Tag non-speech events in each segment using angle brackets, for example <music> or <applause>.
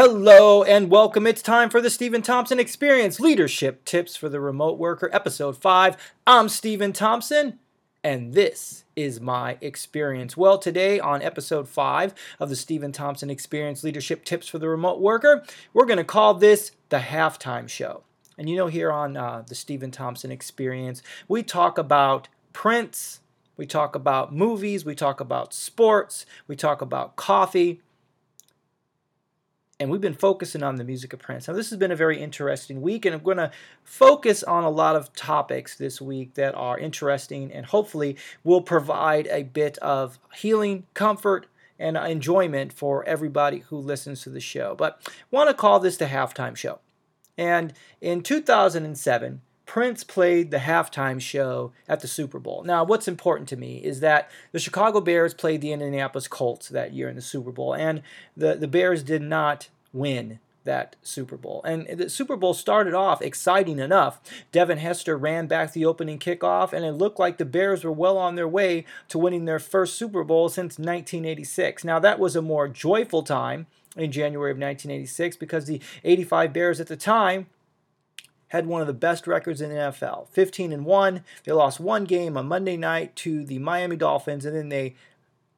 Hello and welcome. It's time for the Steven Thompson Experience Leadership Tips for the Remote Worker, Episode 5. I'm Steven Thompson, and this is my experience. Well, today on Episode 5 of the Steven Thompson Experience Leadership Tips for the Remote Worker, we're going to call this the halftime show. And you know, here on uh, the Steven Thompson Experience, we talk about Prince, we talk about movies, we talk about sports, we talk about coffee and we've been focusing on the music of Prince. Now, this has been a very interesting week, and I'm going to focus on a lot of topics this week that are interesting and hopefully will provide a bit of healing, comfort, and enjoyment for everybody who listens to the show. But I want to call this the halftime show. And in 2007, Prince played the halftime show at the Super Bowl. Now, what's important to me is that the Chicago Bears played the Indianapolis Colts that year in the Super Bowl, and the, the Bears did not win that Super Bowl. And the Super Bowl started off exciting enough. Devin Hester ran back the opening kickoff, and it looked like the Bears were well on their way to winning their first Super Bowl since 1986. Now, that was a more joyful time in January of 1986 because the 85 Bears at the time had one of the best records in the NFL 15 and 1. They lost one game on Monday night to the Miami Dolphins, and then they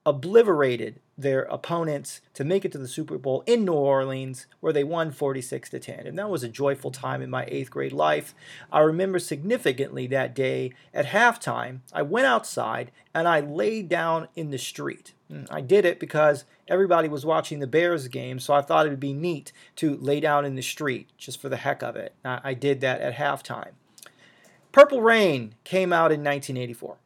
obliterated their opponents to make it to the Super Bowl in New Orleans, where they won 46 to 10. And that was a joyful time in my eighth grade life. I remember significantly that day at halftime, I went outside and I laid down in the street. Mm, I did it because everybody was watching the Bears game, so I thought it would be neat to lay down in the street just for the heck of it. I did that at halftime. Purple Rain came out in 1984.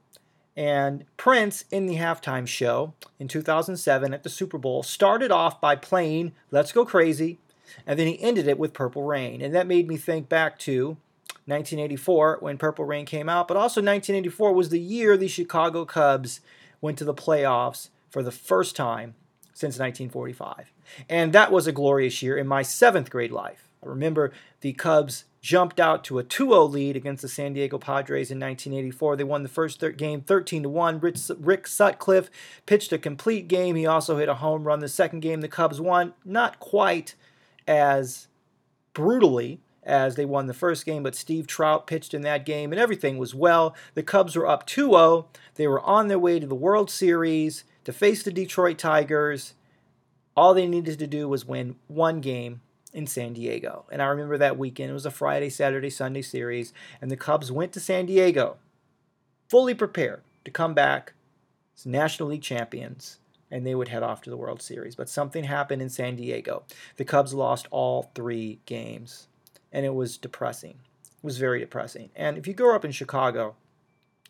And Prince, in the halftime show in 2007 at the Super Bowl, started off by playing Let's Go Crazy, and then he ended it with Purple Rain. And that made me think back to 1984 when Purple Rain came out, but also 1984 was the year the Chicago Cubs went to the playoffs for the first time since 1945. And that was a glorious year in my seventh grade life. Remember the Cubs jumped out to a 2-0 lead against the San Diego Padres in 1984. They won the first thir- game 13 to 1. Rick, Sutcliffe pitched a complete game. He also hit a home run. The second game the Cubs won, not quite as brutally as they won the first game, but Steve Trout pitched in that game and everything was well. The Cubs were up 2-0. They were on their way to the World Series to face the Detroit Tigers. All they needed to do was win one game in San Diego. And I remember that weekend. It was a Friday, Saturday, Sunday series. And the Cubs went to San Diego fully prepared to come back as National League champions. And they would head off to the World Series. But something happened in San Diego. The Cubs lost all three games. And it was depressing. It was very depressing. And if you grow up in Chicago,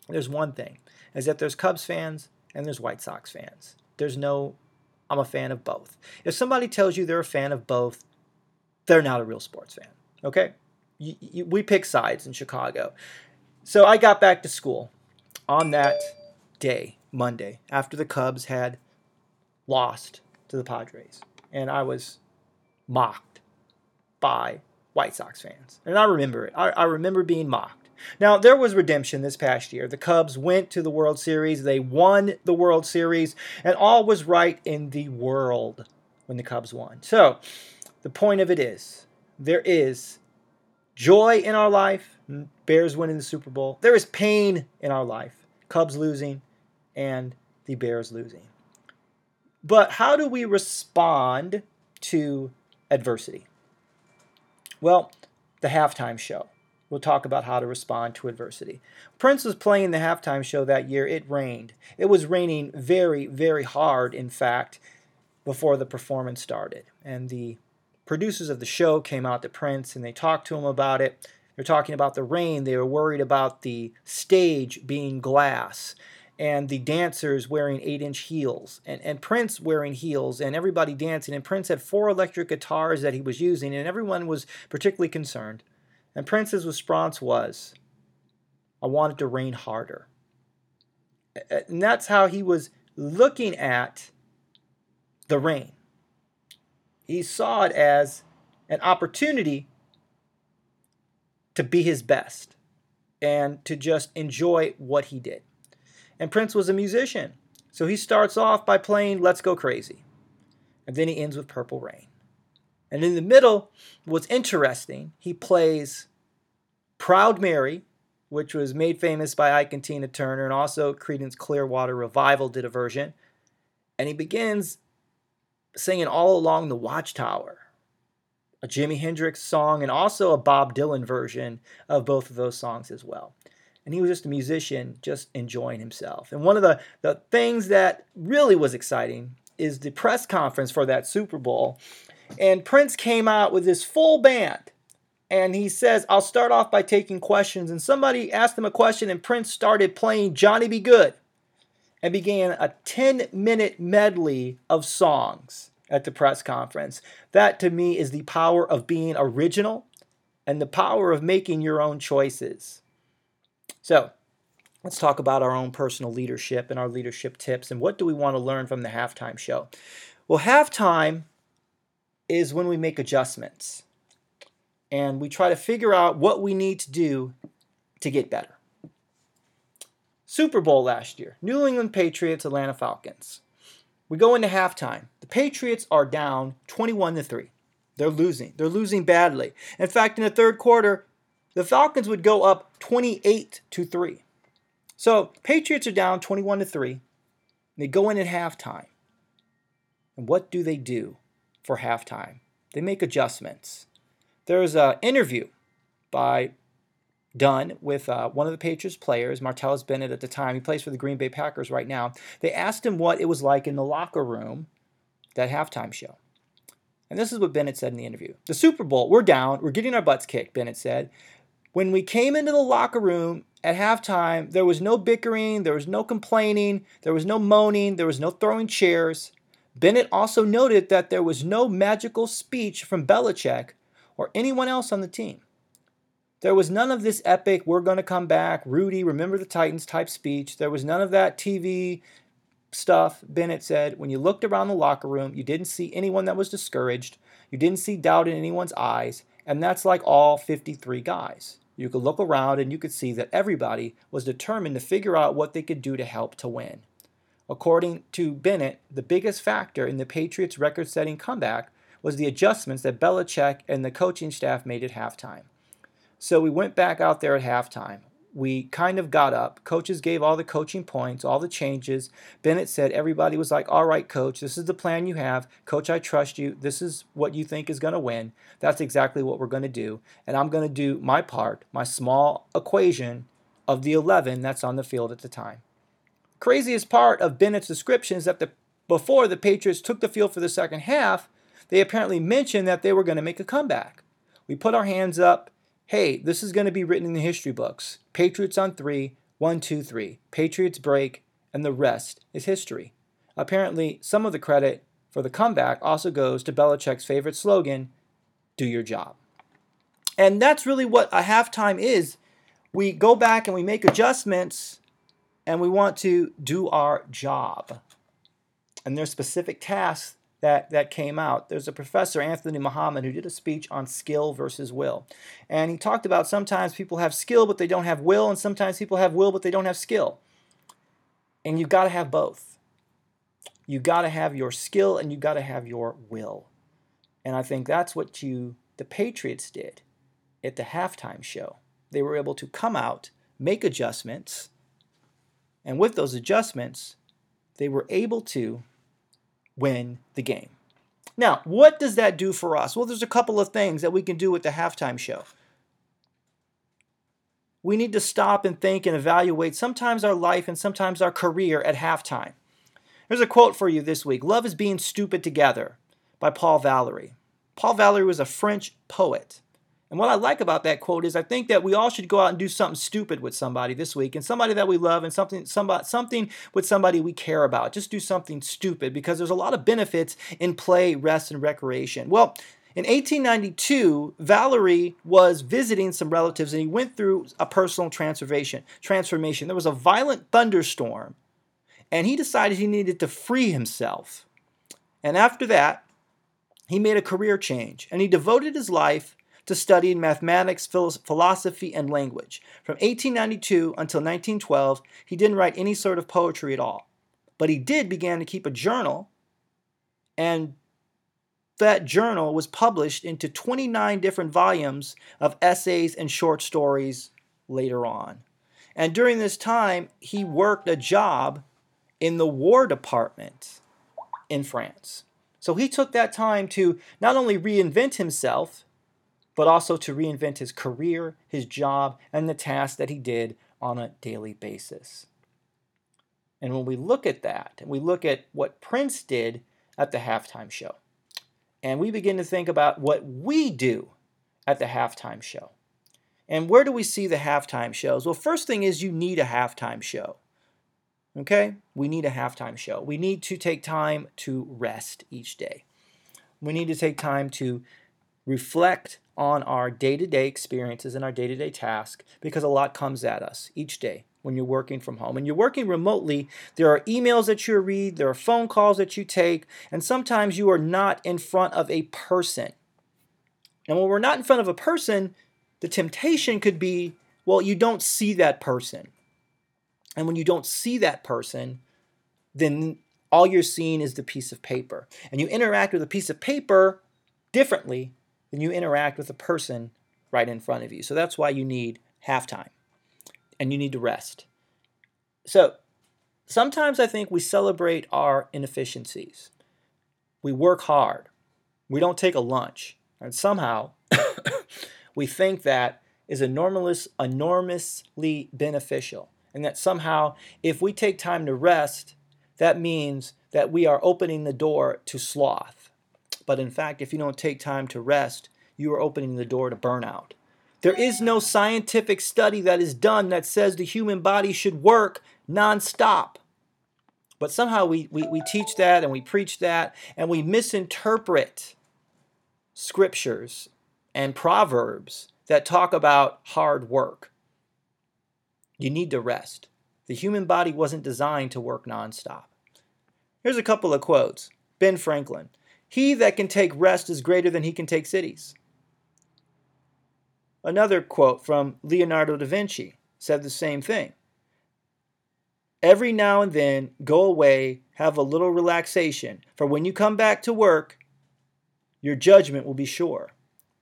there's one thing is that there's Cubs fans and there's White Sox fans. There's no, I'm a fan of both. If somebody tells you they're a fan of both, they're not a real sports fan. Okay? You, you, we pick sides in Chicago. So I got back to school on that day, Monday, after the Cubs had lost to the Padres. And I was mocked by White Sox fans. And I remember it. I, I remember being mocked. Now, there was redemption this past year. The Cubs went to the World Series, they won the World Series, and all was right in the world when the Cubs won. So, the point of it is there is joy in our life, Bears winning the Super Bowl. There is pain in our life, Cubs losing and the Bears losing. But how do we respond to adversity? Well, the halftime show we'll talk about how to respond to adversity. Prince was playing the halftime show that year. It rained. It was raining very, very hard, in fact, before the performance started. And the producers of the show came out to Prince and they talked to him about it. They're talking about the rain. They were worried about the stage being glass and the dancers wearing eight inch heels and, and Prince wearing heels and everybody dancing. And Prince had four electric guitars that he was using, and everyone was particularly concerned. And Prince's response was, I want it to rain harder. And that's how he was looking at the rain. He saw it as an opportunity to be his best and to just enjoy what he did. And Prince was a musician. So he starts off by playing Let's Go Crazy. And then he ends with Purple Rain. And in the middle, what's interesting, he plays Proud Mary, which was made famous by Ike and Tina Turner, and also Creedence Clearwater Revival did a version. And he begins singing All Along the Watchtower, a Jimi Hendrix song, and also a Bob Dylan version of both of those songs as well. And he was just a musician, just enjoying himself. And one of the, the things that really was exciting is the press conference for that Super Bowl. And Prince came out with his full band and he says, I'll start off by taking questions. And somebody asked him a question, and Prince started playing Johnny B. Goode and began a 10 minute medley of songs at the press conference. That to me is the power of being original and the power of making your own choices. So, let's talk about our own personal leadership and our leadership tips and what do we want to learn from the halftime show? Well, halftime is when we make adjustments and we try to figure out what we need to do to get better. Super Bowl last year, New England Patriots, Atlanta Falcons. We go into halftime. The Patriots are down 21 to 3. They're losing. They're losing badly. In fact, in the third quarter, the Falcons would go up 28 to 3. So, Patriots are down 21 to 3. They go in at halftime. And what do they do for halftime? They make adjustments. There's an interview by done with uh, one of the Patriots players, Martellus Bennett at the time. He plays for the Green Bay Packers right now. They asked him what it was like in the locker room, that halftime show. And this is what Bennett said in the interview. The Super Bowl, we're down, we're getting our butts kicked, Bennett said. When we came into the locker room at halftime, there was no bickering, there was no complaining, there was no moaning, there was no throwing chairs. Bennett also noted that there was no magical speech from Belichick or anyone else on the team. There was none of this epic, we're going to come back, Rudy, remember the Titans type speech. There was none of that TV stuff. Bennett said, when you looked around the locker room, you didn't see anyone that was discouraged. You didn't see doubt in anyone's eyes. And that's like all 53 guys. You could look around and you could see that everybody was determined to figure out what they could do to help to win. According to Bennett, the biggest factor in the Patriots' record setting comeback was the adjustments that Belichick and the coaching staff made at halftime. So we went back out there at halftime. We kind of got up. Coaches gave all the coaching points, all the changes. Bennett said everybody was like, All right, coach, this is the plan you have. Coach, I trust you. This is what you think is going to win. That's exactly what we're going to do. And I'm going to do my part, my small equation of the 11 that's on the field at the time. Craziest part of Bennett's description is that the, before the Patriots took the field for the second half, they apparently mentioned that they were going to make a comeback. We put our hands up. Hey, this is going to be written in the history books. Patriots on three, one, two, three. Patriots break, and the rest is history. Apparently, some of the credit for the comeback also goes to Belichick's favorite slogan do your job. And that's really what a halftime is. We go back and we make adjustments and we want to do our job. And there's specific tasks that, that came out. There's a professor, Anthony Muhammad, who did a speech on skill versus will. And he talked about sometimes people have skill, but they don't have will, and sometimes people have will, but they don't have skill. And you've got to have both. You've got to have your skill and you've got to have your will. And I think that's what you, the Patriots, did at the halftime show. They were able to come out, make adjustments, and with those adjustments, they were able to win the game. Now, what does that do for us? Well, there's a couple of things that we can do with the halftime show. We need to stop and think and evaluate sometimes our life and sometimes our career at halftime. Here's a quote for you this week Love is being stupid together by Paul Valery. Paul Valery was a French poet. And what I like about that quote is I think that we all should go out and do something stupid with somebody this week and somebody that we love and something somebody, something with somebody we care about. Just do something stupid because there's a lot of benefits in play, rest, and recreation. Well, in 1892, Valery was visiting some relatives and he went through a personal transformation. Transformation. There was a violent thunderstorm and he decided he needed to free himself. And after that, he made a career change and he devoted his life to studying mathematics, philosophy, and language. From 1892 until 1912, he didn't write any sort of poetry at all. But he did begin to keep a journal and that journal was published into 29 different volumes of essays and short stories later on. And during this time, he worked a job in the War Department in France. So he took that time to not only reinvent himself, but also to reinvent his career, his job, and the tasks that he did on a daily basis. And when we look at that, and we look at what Prince did at the halftime show, and we begin to think about what we do at the halftime show. And where do we see the halftime shows? Well, first thing is you need a halftime show. Okay? We need a halftime show. We need to take time to rest each day. We need to take time to reflect on our day to day experiences and our day to day task because a lot comes at us each day when you're working from home. And you're working remotely, there are emails that you read, there are phone calls that you take, and sometimes you are not in front of a person. And when we're not in front of a person, the temptation could be well, you don't see that person. And when you don't see that person, then all you're seeing is the piece of paper. And you interact with a piece of paper differently than you interact with a person right in front of you. So that's why you need halftime and you need to rest. So sometimes I think we celebrate our inefficiencies. We work hard. We don't take a lunch. And somehow <coughs> we think that is enormous, enormously beneficial. And that somehow, if we take time to rest, that means that we are opening the door to sloth. But in fact, if you don't take time to rest, you are opening the door to burnout. There is no scientific study that is done that says the human body should work nonstop. But somehow we, we, we teach that and we preach that and we misinterpret scriptures and proverbs that talk about hard work. You need to rest. The human body wasn't designed to work nonstop. Here's a couple of quotes Ben Franklin He that can take rest is greater than he can take cities. Another quote from Leonardo da Vinci said the same thing. Every now and then, go away, have a little relaxation, for when you come back to work, your judgment will be sure.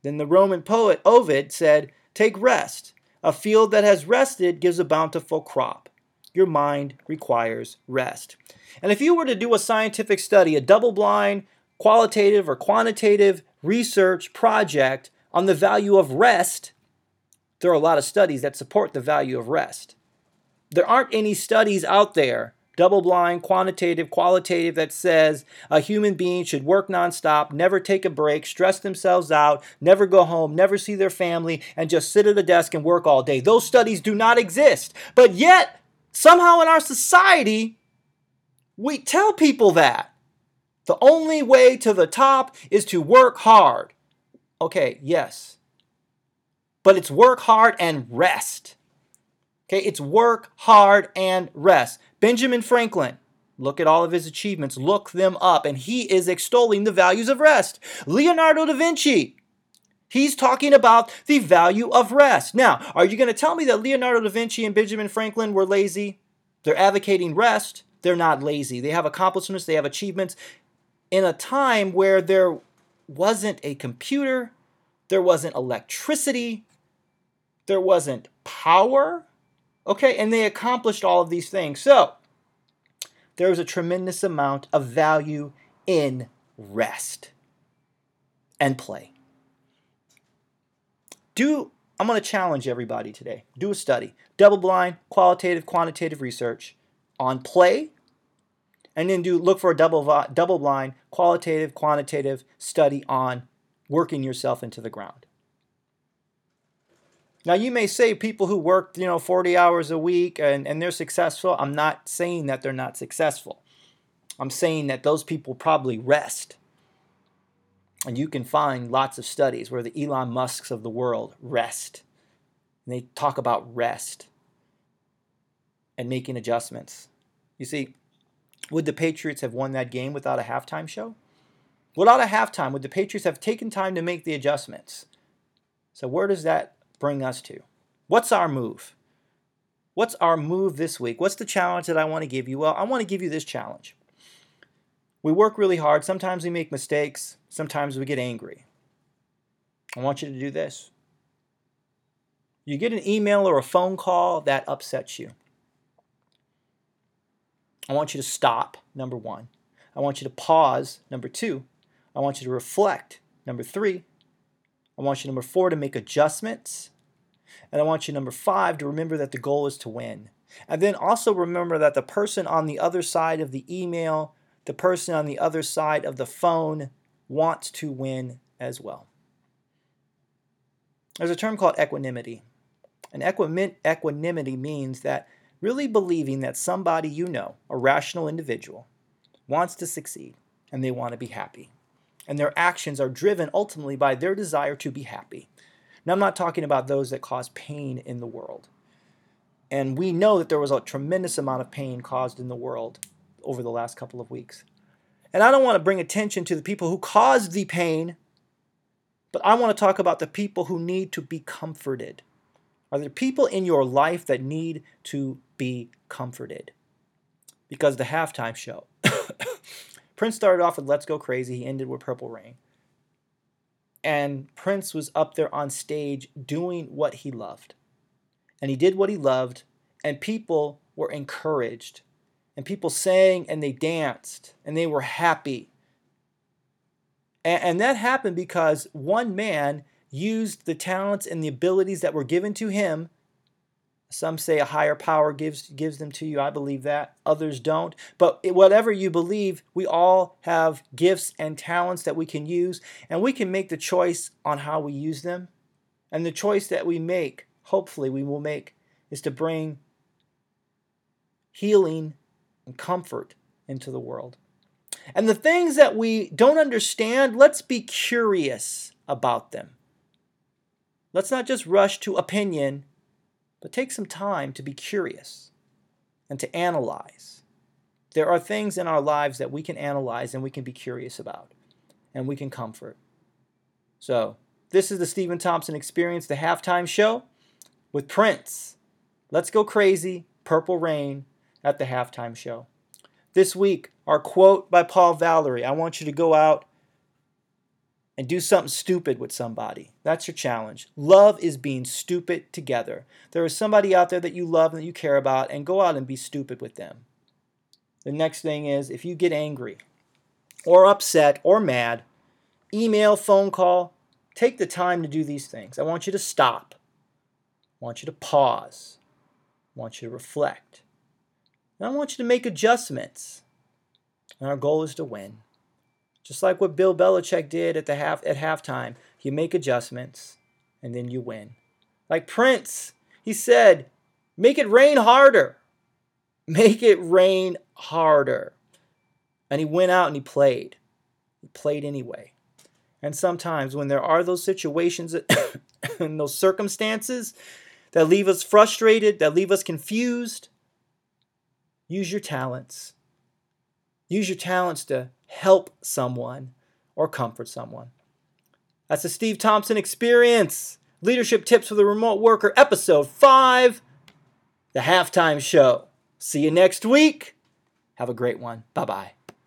Then the Roman poet Ovid said, Take rest. A field that has rested gives a bountiful crop. Your mind requires rest. And if you were to do a scientific study, a double blind, qualitative, or quantitative research project on the value of rest, there are a lot of studies that support the value of rest. There aren't any studies out there, double blind, quantitative, qualitative, that says a human being should work nonstop, never take a break, stress themselves out, never go home, never see their family, and just sit at a desk and work all day. Those studies do not exist. But yet, somehow in our society, we tell people that. The only way to the top is to work hard. Okay, yes. But it's work hard and rest. Okay, it's work hard and rest. Benjamin Franklin, look at all of his achievements, look them up, and he is extolling the values of rest. Leonardo da Vinci, he's talking about the value of rest. Now, are you going to tell me that Leonardo da Vinci and Benjamin Franklin were lazy? They're advocating rest. They're not lazy. They have accomplishments, they have achievements in a time where there wasn't a computer, there wasn't electricity, there wasn't power. Okay, and they accomplished all of these things. So, there was a tremendous amount of value in rest and play. Do I'm going to challenge everybody today. Do a study, double blind, qualitative, quantitative research on play and then do look for a double double blind qualitative quantitative study on working yourself into the ground. Now you may say people who work, you know, 40 hours a week and, and they're successful. I'm not saying that they're not successful. I'm saying that those people probably rest. And you can find lots of studies where the Elon Musks of the world rest. And they talk about rest and making adjustments. You see, would the Patriots have won that game without a halftime show? Without a halftime, would the Patriots have taken time to make the adjustments? So, where does that bring us to? What's our move? What's our move this week? What's the challenge that I want to give you? Well, I want to give you this challenge. We work really hard. Sometimes we make mistakes. Sometimes we get angry. I want you to do this. You get an email or a phone call that upsets you. I want you to stop, number one. I want you to pause, number two. I want you to reflect, number three. I want you, number four, to make adjustments. And I want you, number five, to remember that the goal is to win. And then also remember that the person on the other side of the email, the person on the other side of the phone wants to win as well. There's a term called equanimity. And equanimity means that really believing that somebody you know, a rational individual, wants to succeed and they want to be happy. And their actions are driven ultimately by their desire to be happy. Now, I'm not talking about those that cause pain in the world. And we know that there was a tremendous amount of pain caused in the world over the last couple of weeks. And I don't want to bring attention to the people who caused the pain, but I want to talk about the people who need to be comforted. Are there people in your life that need to be comforted? Because the halftime show. <coughs> Prince started off with Let's Go Crazy, he ended with Purple Rain. And Prince was up there on stage doing what he loved and he did what he loved, and people were encouraged, and people sang and they danced, and they were happy. And, that happened because one man used the talents and the abilities that were given to him. Some say a higher power gives gives them to you. I believe that. Others don't. But whatever you believe, we all have gifts and talents that we can use, and we can make the choice on how we use them. And the choice that we make hopefully we will make is to bring healing and comfort into the world. And the things that we don't understand, let's be curious about them. Let's not just rush to opinion, but take some time to be curious and to analyze. There are things in our lives that we can analyze and we can be curious about and we can comfort. So, this is the Steven Thompson Experience, the halftime show with Prince. Let's go crazy, Purple Rain at the halftime show. This week, our quote by Paul Valery I want you to go out and do something stupid with somebody. That's your challenge. Love is being stupid together. There is somebody out there that you love and that you care about, and go out and be stupid with them. The next thing is if you get angry or upset or mad, email, phone call, take the time to do these things. I want you to stop. I want you to pause. I want you to reflect. And I want you to make adjustments. And our goal is to win. Just like what Bill Belichick did at the half at halftime. You make adjustments and then you win. Like Prince, he said, make it rain harder. Make it rain harder. And he went out and he played. He played anyway. And sometimes when there are those situations <coughs> and those circumstances that leave us frustrated, that leave us confused, use your talents. Use your talents to help someone or comfort someone. That's the Steve Thompson Experience. Leadership Tips for the Remote Worker, Episode 5, The Halftime Show. See you next week. Have a great one. Bye bye.